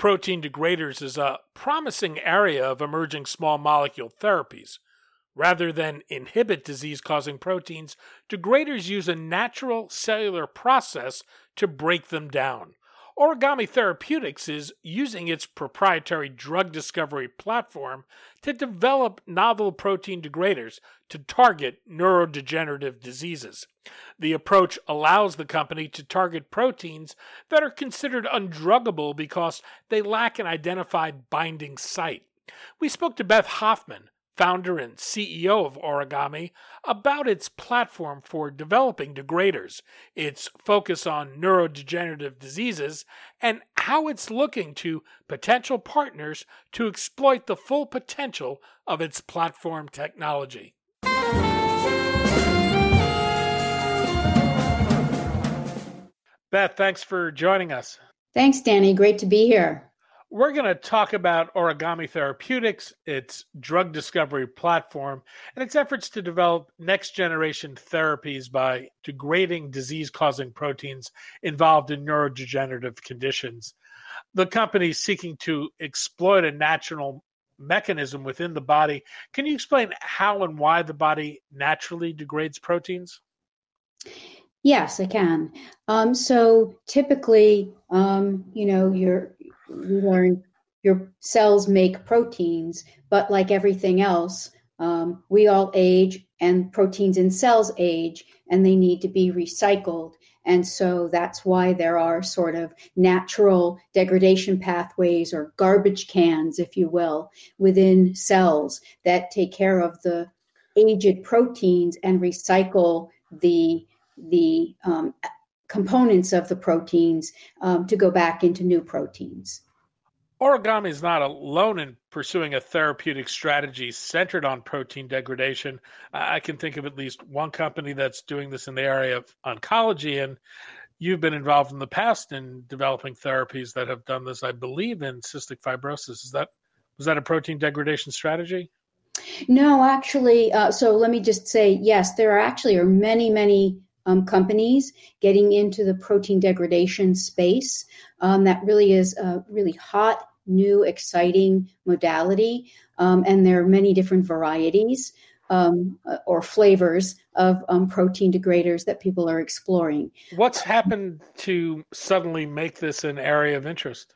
Protein degraders is a promising area of emerging small molecule therapies. Rather than inhibit disease causing proteins, degraders use a natural cellular process to break them down. Origami Therapeutics is using its proprietary drug discovery platform to develop novel protein degraders to target neurodegenerative diseases. The approach allows the company to target proteins that are considered undruggable because they lack an identified binding site. We spoke to Beth Hoffman, founder and CEO of Origami, about its platform for developing degraders, its focus on neurodegenerative diseases, and how it's looking to potential partners to exploit the full potential of its platform technology. Beth, thanks for joining us. Thanks, Danny. Great to be here. We're going to talk about Origami Therapeutics, its drug discovery platform, and its efforts to develop next generation therapies by degrading disease causing proteins involved in neurodegenerative conditions. The company is seeking to exploit a natural mechanism within the body. Can you explain how and why the body naturally degrades proteins? Yes, I can. Um, so typically, um, you know, your you learn your cells make proteins, but like everything else, um, we all age, and proteins in cells age, and they need to be recycled. And so that's why there are sort of natural degradation pathways or garbage cans, if you will, within cells that take care of the aged proteins and recycle the the um, components of the proteins um, to go back into new proteins. Origami is not alone in pursuing a therapeutic strategy centered on protein degradation. I can think of at least one company that's doing this in the area of oncology, and you've been involved in the past in developing therapies that have done this. I believe in cystic fibrosis. Is that was that a protein degradation strategy? No, actually. Uh, so let me just say yes. There are actually are many, many um, companies getting into the protein degradation space. Um, that really is a really hot, new, exciting modality. Um, and there are many different varieties um, uh, or flavors of um, protein degraders that people are exploring. What's happened to suddenly make this an area of interest?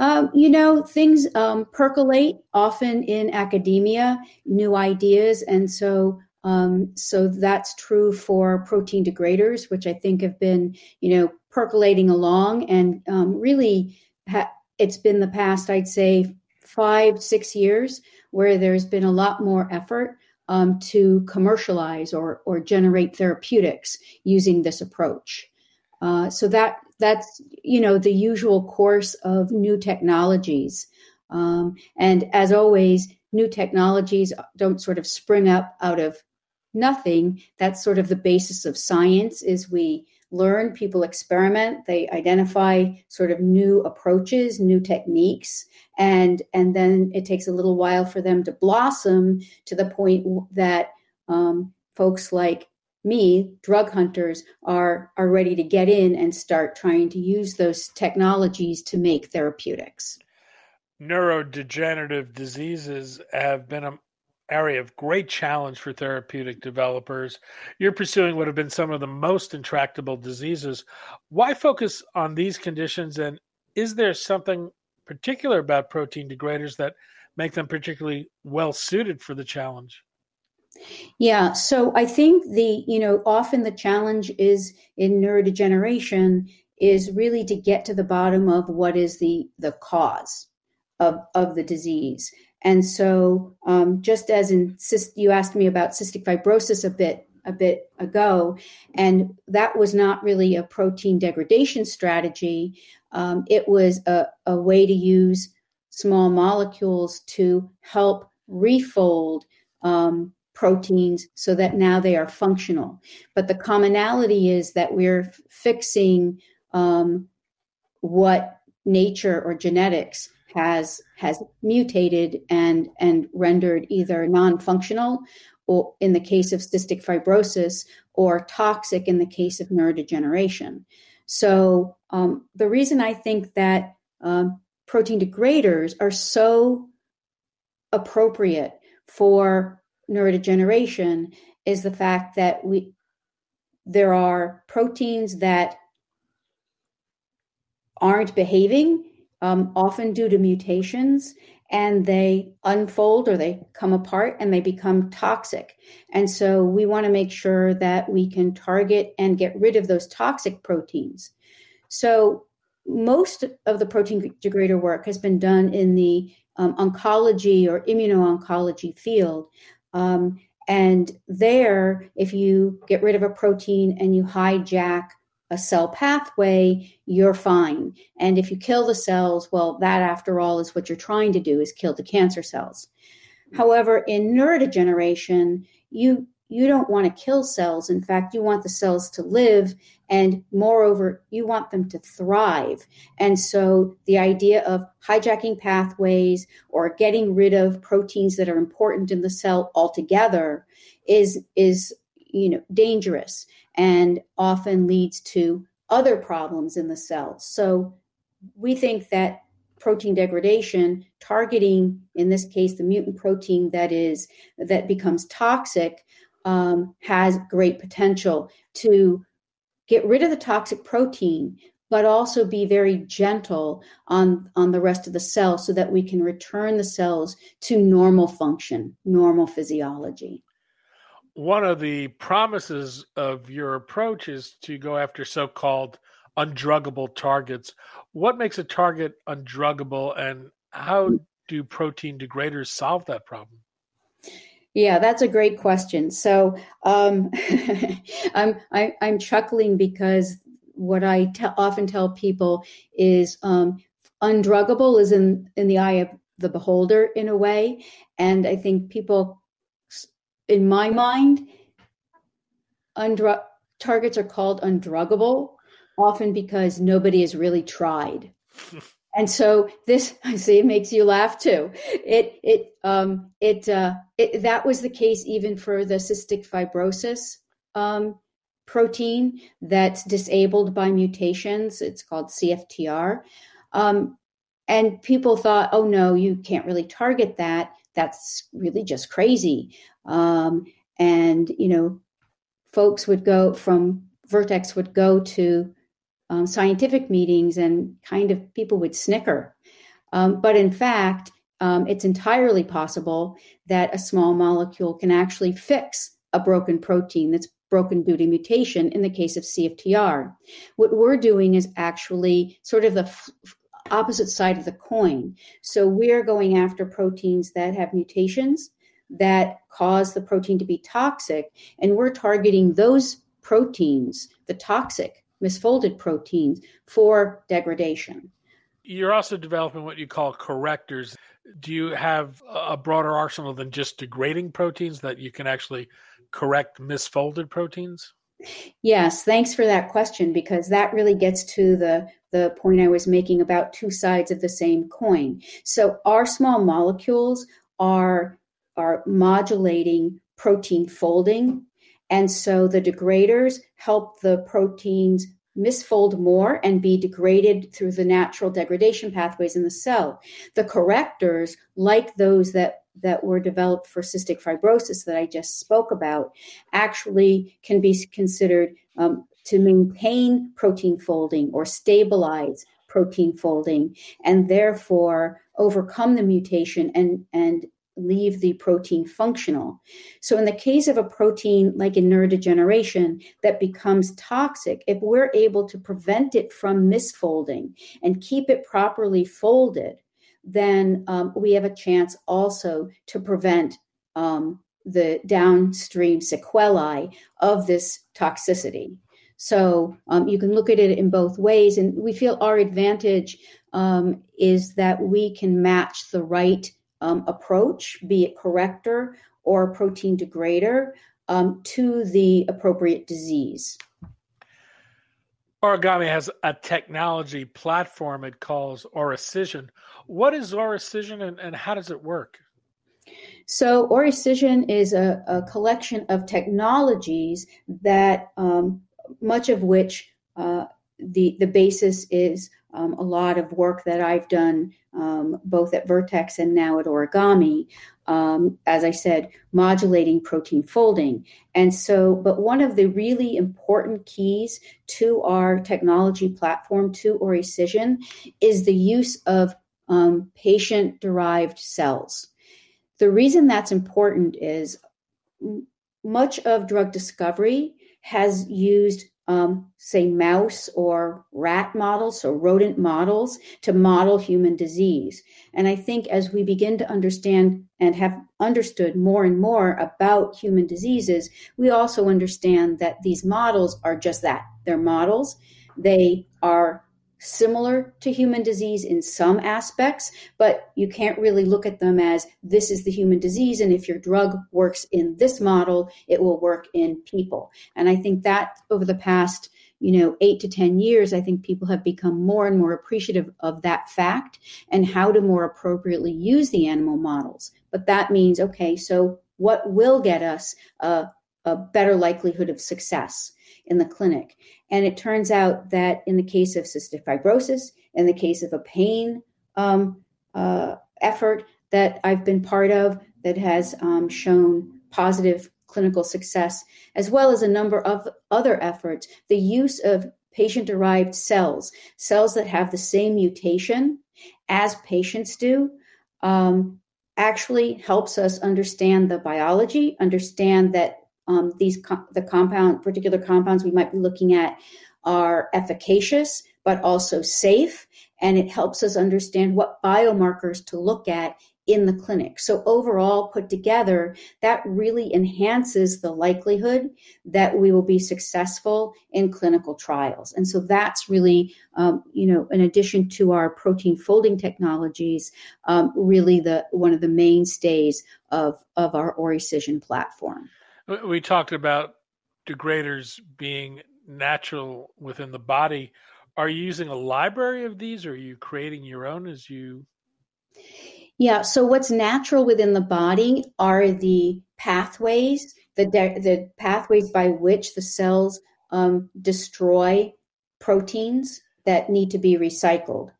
Um, you know, things um, percolate often in academia, new ideas. And so um, so that's true for protein degraders, which I think have been, you know, percolating along. And um, really, ha- it's been the past, I'd say, five, six years where there's been a lot more effort um, to commercialize or, or generate therapeutics using this approach. Uh, so that that's you know the usual course of new technologies. Um, and as always, new technologies don't sort of spring up out of nothing. That's sort of the basis of science is we learn, people experiment, they identify sort of new approaches, new techniques, and and then it takes a little while for them to blossom to the point that um, folks like me, drug hunters, are are ready to get in and start trying to use those technologies to make therapeutics. Neurodegenerative diseases have been a area of great challenge for therapeutic developers. You're pursuing what have been some of the most intractable diseases. Why focus on these conditions? And is there something particular about protein degraders that make them particularly well suited for the challenge? Yeah, so I think the, you know, often the challenge is in neurodegeneration is really to get to the bottom of what is the the cause of of the disease and so, um, just as in you asked me about cystic fibrosis a bit a bit ago, and that was not really a protein degradation strategy. Um, it was a, a way to use small molecules to help refold um, proteins so that now they are functional. But the commonality is that we're fixing um, what nature or genetics has has mutated and and rendered either non-functional or in the case of cystic fibrosis or toxic in the case of neurodegeneration. So um, the reason I think that um, protein degraders are so appropriate for neurodegeneration is the fact that we there are proteins that aren't behaving um, often due to mutations and they unfold or they come apart and they become toxic. And so we want to make sure that we can target and get rid of those toxic proteins. So most of the protein degrader work has been done in the um, oncology or immuno-oncology field. Um, and there, if you get rid of a protein and you hijack a cell pathway, you're fine. And if you kill the cells, well, that after all is what you're trying to do is kill the cancer cells. Hmm. However, in neurodegeneration, you you don't want to kill cells. In fact, you want the cells to live and moreover, you want them to thrive. And so the idea of hijacking pathways or getting rid of proteins that are important in the cell altogether is is you know dangerous and often leads to other problems in the cell. So we think that protein degradation targeting in this case the mutant protein that is that becomes toxic um, has great potential to get rid of the toxic protein but also be very gentle on on the rest of the cell so that we can return the cells to normal function normal physiology one of the promises of your approach is to go after so-called undruggable targets. What makes a target undruggable, and how do protein degraders solve that problem? Yeah, that's a great question. So um, I'm I, am i am chuckling because what I often tell people is um, undruggable is in in the eye of the beholder in a way, and I think people in my mind, undrug targets are called undruggable often because nobody has really tried. and so this I see it makes you laugh too. It it um it uh it, that was the case even for the cystic fibrosis um, protein that's disabled by mutations. It's called CFTR. Um, and people thought, oh no, you can't really target that. That's really just crazy. Um, and, you know, folks would go from Vertex would go to um, scientific meetings and kind of people would snicker. Um, but in fact, um, it's entirely possible that a small molecule can actually fix a broken protein that's broken due to mutation in the case of CFTR. What we're doing is actually sort of the f- opposite side of the coin. So we're going after proteins that have mutations that cause the protein to be toxic. And we're targeting those proteins, the toxic misfolded proteins, for degradation. You're also developing what you call correctors. Do you have a broader arsenal than just degrading proteins that you can actually correct misfolded proteins? Yes, thanks for that question because that really gets to the the point I was making about two sides of the same coin. So our small molecules are are modulating protein folding. And so the degraders help the proteins misfold more and be degraded through the natural degradation pathways in the cell. The correctors, like those that that were developed for cystic fibrosis that I just spoke about, actually can be considered um, to maintain protein folding or stabilize protein folding and therefore overcome the mutation and, and leave the protein functional. So, in the case of a protein like in neurodegeneration that becomes toxic, if we're able to prevent it from misfolding and keep it properly folded, then um, we have a chance also to prevent um, the downstream sequelae of this toxicity. So um, you can look at it in both ways, and we feel our advantage um, is that we can match the right um, approach, be it corrector or protein degrader, um, to the appropriate disease. Origami has a technology platform it calls Oricision. What is Oricision and, and how does it work? So, Oricision is a, a collection of technologies that um, much of which uh, the the basis is um, a lot of work that I've done um, both at Vertex and now at Origami. Um, as I said, modulating protein folding. And so, but one of the really important keys to our technology platform, to Oricision, is the use of um, patient derived cells. The reason that's important is much of drug discovery has used um, say, mouse or rat models, so rodent models, to model human disease. And I think as we begin to understand and have understood more and more about human diseases, we also understand that these models are just that they're models. They are similar to human disease in some aspects, but you can't really look at them as this is the human disease. And if your drug works in this model, it will work in people. And I think that over the past you know, eight to 10 years, I think people have become more and more appreciative of that fact and how to more appropriately use the animal models. But that means, okay, so what will get us a, a better likelihood of success? In the clinic. And it turns out that in the case of cystic fibrosis, in the case of a pain um, uh, effort that I've been part of that has um, shown positive clinical success, as well as a number of other efforts, the use of patient derived cells, cells that have the same mutation as patients do, um, actually helps us understand the biology, understand that um, these com- the compound particular compounds we might be looking at are efficacious but also safe and it helps us understand what biomarkers to look at in the clinic. So overall put together that really enhances the likelihood that we will be successful in clinical trials. And so that's really um, you know in addition to our protein folding technologies um, really the one of the mainstays of of our oricision platform we talked about degraders being natural within the body. Are you using a library of these or are you creating your own as you? Yeah, so what's natural within the body are the pathways, the, de- the pathways by which the cells um, destroy proteins that need to be recycled.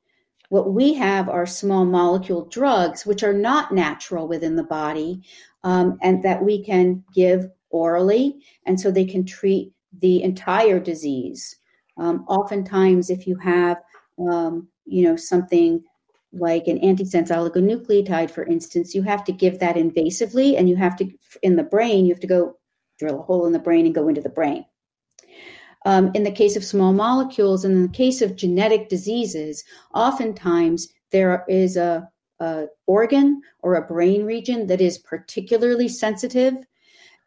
What we have are small molecule drugs, which are not natural within the body, um, and that we can give orally, and so they can treat the entire disease. Um, oftentimes, if you have, um, you know, something like an antisense oligonucleotide, for instance, you have to give that invasively, and you have to, in the brain, you have to go drill a hole in the brain and go into the brain. Um, in the case of small molecules, and in the case of genetic diseases, oftentimes there is a a organ or a brain region that is particularly sensitive.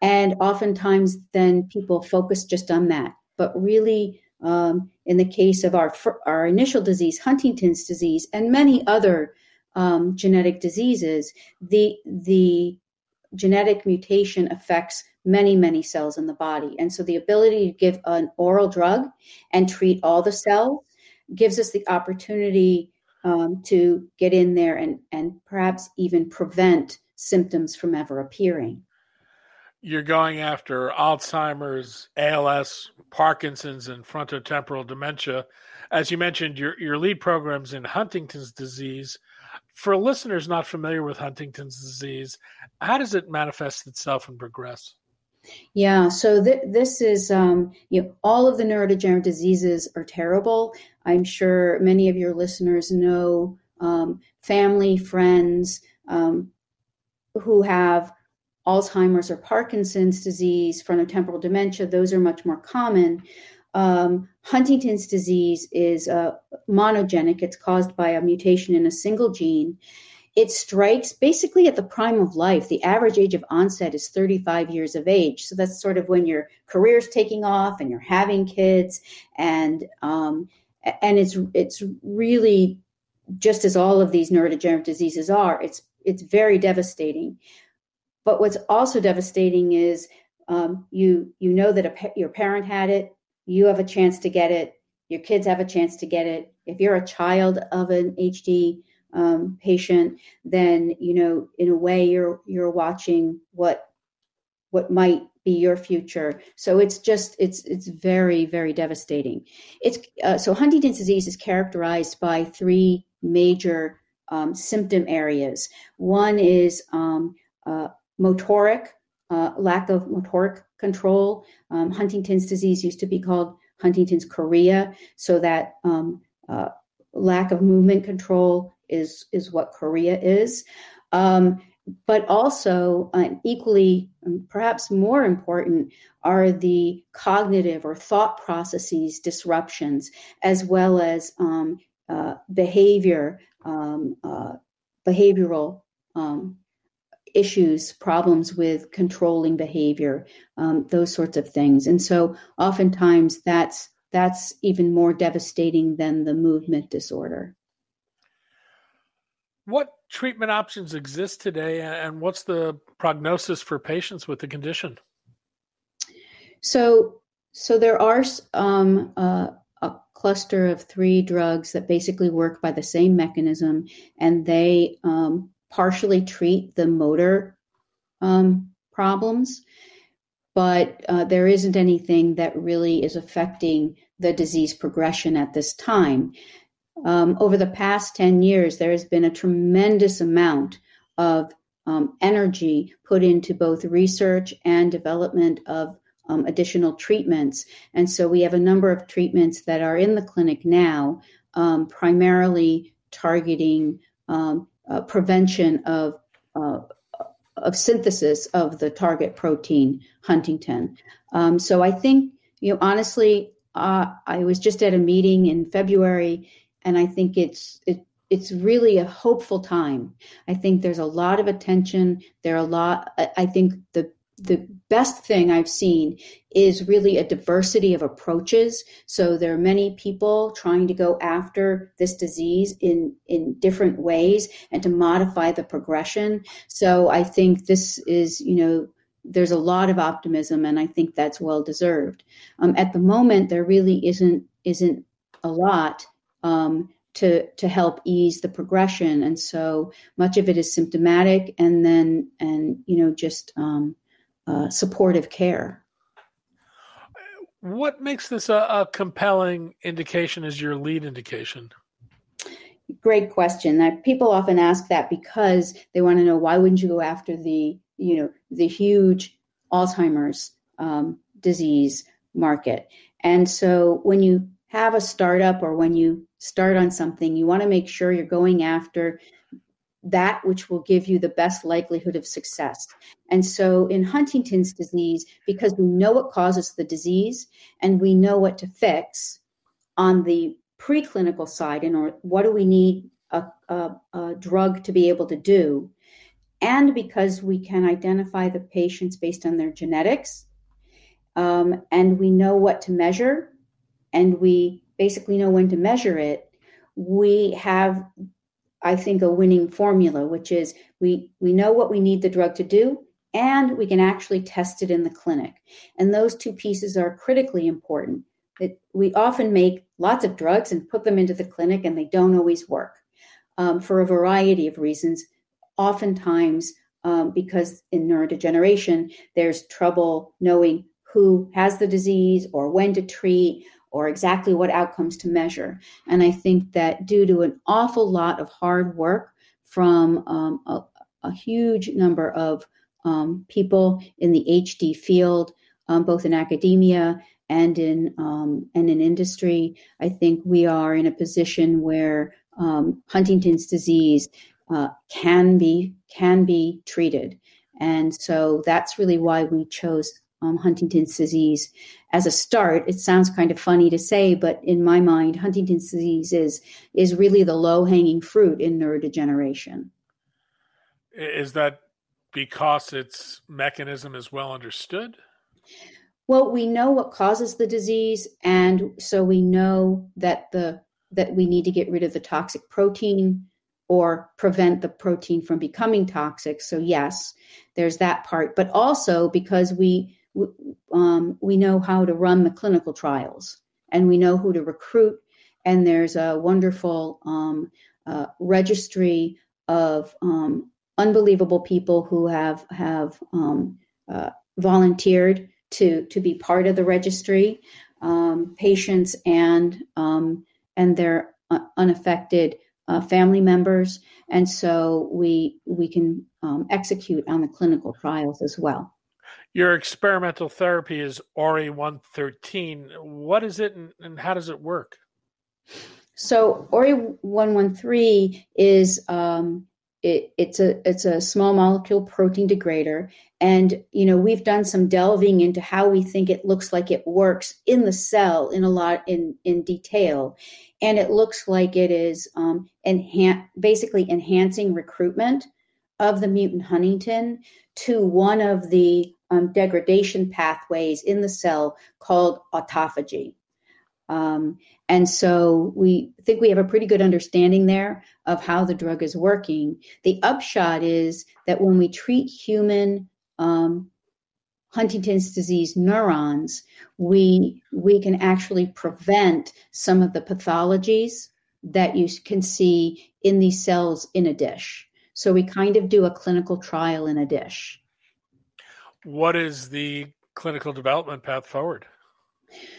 And oftentimes, then people focus just on that. But really, um, in the case of our, our initial disease, Huntington's disease, and many other um, genetic diseases, the, the genetic mutation affects many, many cells in the body. And so the ability to give an oral drug and treat all the cells gives us the opportunity um, to get in there and, and perhaps even prevent symptoms from ever appearing. You're going after Alzheimer's, ALS, Parkinson's, and frontotemporal dementia. As you mentioned, your, your lead programs in Huntington's disease. For listeners not familiar with Huntington's disease, how does it manifest itself and progress? Yeah, so th- this is, um, you know, all of the neurodegenerative diseases are terrible. I'm sure many of your listeners know um, family, friends um, who have Alzheimer's or Parkinson's disease, frontotemporal dementia, those are much more common. Um, Huntington's disease is uh, monogenic, it's caused by a mutation in a single gene. It strikes basically at the prime of life. The average age of onset is 35 years of age. So that's sort of when your career's taking off and you're having kids. And, um, and it's, it's really just as all of these neurodegenerative diseases are, it's, it's very devastating. But what's also devastating is um, you, you know that a, your parent had it, you have a chance to get it, your kids have a chance to get it. If you're a child of an HD um, patient, then you know in a way you're you're watching what what might be your future. So it's just it's it's very very devastating. It's uh, so Huntington's disease is characterized by three major um, symptom areas. One is um, uh, motoric uh, lack of motoric control. Um, Huntington's disease used to be called Huntington's chorea, so that um, uh, lack of movement control is is what chorea is. Um, but also, uh, equally, um, perhaps more important, are the cognitive or thought processes disruptions, as well as um, uh, behavior, um, uh, behavioral um, issues, problems with controlling behavior, um, those sorts of things. And so, oftentimes, that's that's even more devastating than the movement disorder. What treatment options exist today, and what's the prognosis for patients with the condition? So, so there are um, uh, a cluster of three drugs that basically work by the same mechanism, and they um, partially treat the motor um, problems, but uh, there isn't anything that really is affecting the disease progression at this time um, over the past 10 years, there has been a tremendous amount of um, energy put into both research and development of um, additional treatments. And so we have a number of treatments that are in the clinic now, um, primarily targeting um, uh, prevention of, uh, of synthesis of the target protein, huntingtin. Um, so I think, you know, honestly, uh, I was just at a meeting in February and I think it's it, it's really a hopeful time. I think there's a lot of attention. There are a lot. I think the the best thing I've seen is really a diversity of approaches. So there are many people trying to go after this disease in in different ways and to modify the progression. So I think this is you know there's a lot of optimism, and I think that's well deserved. Um, at the moment, there really isn't isn't a lot um, to to help ease the progression. And so much of it is symptomatic, and then and you know just um, uh, supportive care. What makes this a, a, compelling indication as your lead indication? Great question. Now, people often ask that because they want to know why wouldn't you go after the you know the huge Alzheimer's um, disease market. And so when you have a startup or when you start on something, you want to make sure you're going after that which will give you the best likelihood of success. And so in Huntington's disease, because we know what causes the disease and we know what to fix on the preclinical side, and or what do we need a, a, a drug to be able to do, and because we can identify the patients based on their genetics, um, and we know what to measure, and we basically know when to measure it, we have, I think, a winning formula, which is we we know what we need the drug to do, and we can actually test it in the clinic. And those two pieces are critically important. That we often make lots of drugs and put them into the clinic, and they don't always work um, for a variety of reasons. Oftentimes, um, because in neurodegeneration, there's trouble knowing who has the disease or when to treat or exactly what outcomes to measure. And I think that due to an awful lot of hard work from um, a, a, huge number of um, people in the HD field, um, both in academia and in um, and in industry, I think we are in a position where um, Huntington's disease uh, can be can be treated. And so that's really why we chose um, Huntington's disease as a start. It sounds kind of funny to say, but in my mind, Huntington's disease is is really the low hanging fruit in neurodegeneration. Is that because its mechanism is well understood? Well, we know what causes the disease, and so we know that the that we need to get rid of the toxic protein or prevent the protein from becoming toxic. So yes, there's that part, but also because we um, we know how to run the clinical trials and we know who to recruit, and there's a wonderful um, uh, registry of um, unbelievable people who have have um, uh, volunteered to to be part of the registry, um, patients and um, and their uh, unaffected uh, family members, and so we we can execute on the clinical trials as well. Your experimental therapy is ORI 113. What is it and, and how does it work? So ORI 113 is um, it, it's a it's a small molecule protein degrader, and you know we've done some delving into how we think it looks like it works in the cell in a lot in in detail, and it looks like it is um, enhan- basically enhancing recruitment of the mutant huntingtin to one of the um, degradation pathways in the cell called autophagy. Um, and so we think we have a pretty good understanding there of how the drug is working. The upshot is that when we treat human um, Huntington's disease neurons, we we can actually prevent some of the pathologies that you can see in these cells in a dish. So we kind of do a clinical trial in a dish. What is the clinical development path forward?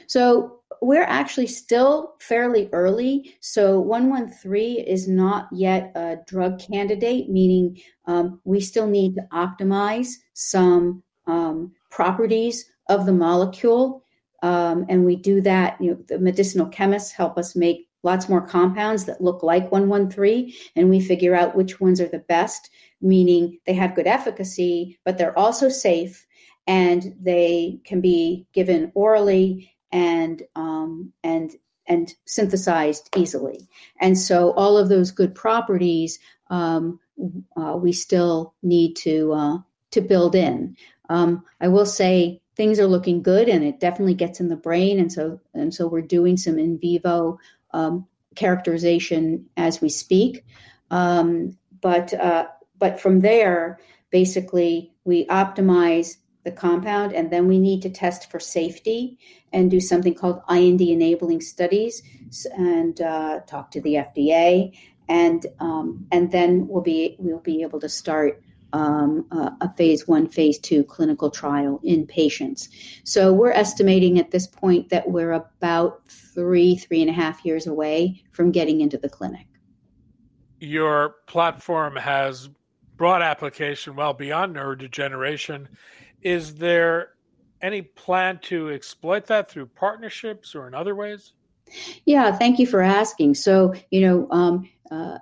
So we're actually still fairly early. So 113 is not yet a drug candidate, meaning um, we still need to optimize some um, properties of the molecule. Um, and we do that, you know, the medicinal chemists help us make lots more compounds that look like 113, and we figure out which ones are the best, meaning they have good efficacy, but they're also safe and they can be given orally and um, and and synthesized easily. And so all of those good properties um, uh, we still need to uh, to build in. Um, I will say things are looking good, and it definitely gets in the brain. And so and so we're doing some in vivo um, characterization as we speak. Um, but uh, but from there, basically, we optimize the compound, and then we need to test for safety and do something called IND enabling studies and uh, talk to the FDA, and um, and then we'll be we'll be able to start um, a, a phase one, phase two clinical trial in patients. So we're estimating at this point that we're about three three and a half years away from getting into the clinic. Your platform has broad application well beyond neurodegeneration is there any plan to exploit that through partnerships or in other ways? Yeah, thank you for asking. So, you know, um, uh,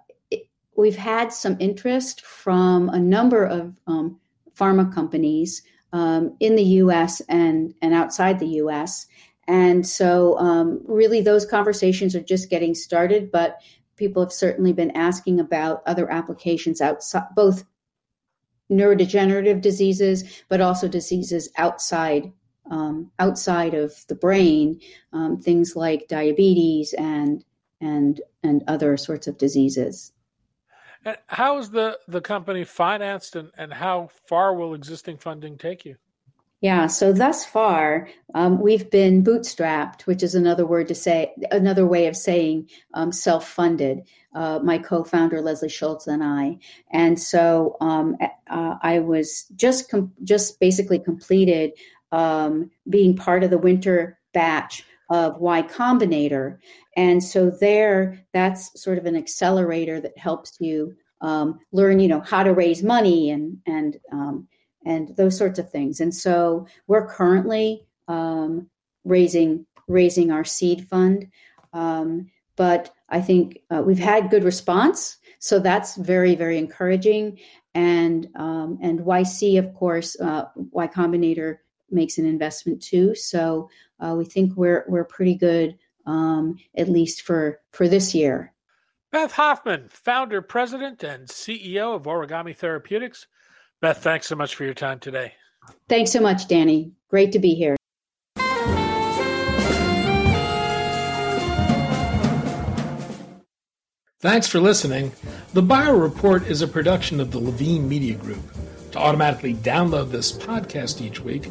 we've had some interest from a number of um, pharma companies um, in the US and, and outside the US. And so, um, really, those conversations are just getting started, but people have certainly been asking about other applications outside, both neurodegenerative diseases, but also diseases outside um, outside of the brain, um, things like diabetes and and and other sorts of diseases. And how is the the company financed, and, and how far will existing funding take you? Yeah, so thus far um, we've been bootstrapped, which is another word to say, another way of saying um, self-funded uh, my co-founder Leslie Schultz and I. And so um, uh, I was just com- just basically completed um, being part of the winter batch of Y Combinator, and so there, that's sort of an accelerator that helps you um, learn, you know, how to raise money and and um, and those sorts of things. And so we're currently um, raising raising our seed fund. Um, but I think uh, we've had good response, so that's very very encouraging. And um, and YC, of course, uh, Y Combinator makes an investment too. So uh, we think we're we're pretty good, um, at least for for this year. Beth Hoffman, founder, president, and CEO of Origami Therapeutics. Beth, thanks so much for your time today. Thanks so much, Danny. Great to be here. Thanks for listening. The Bio Report is a production of the Levine Media Group. To automatically download this podcast each week,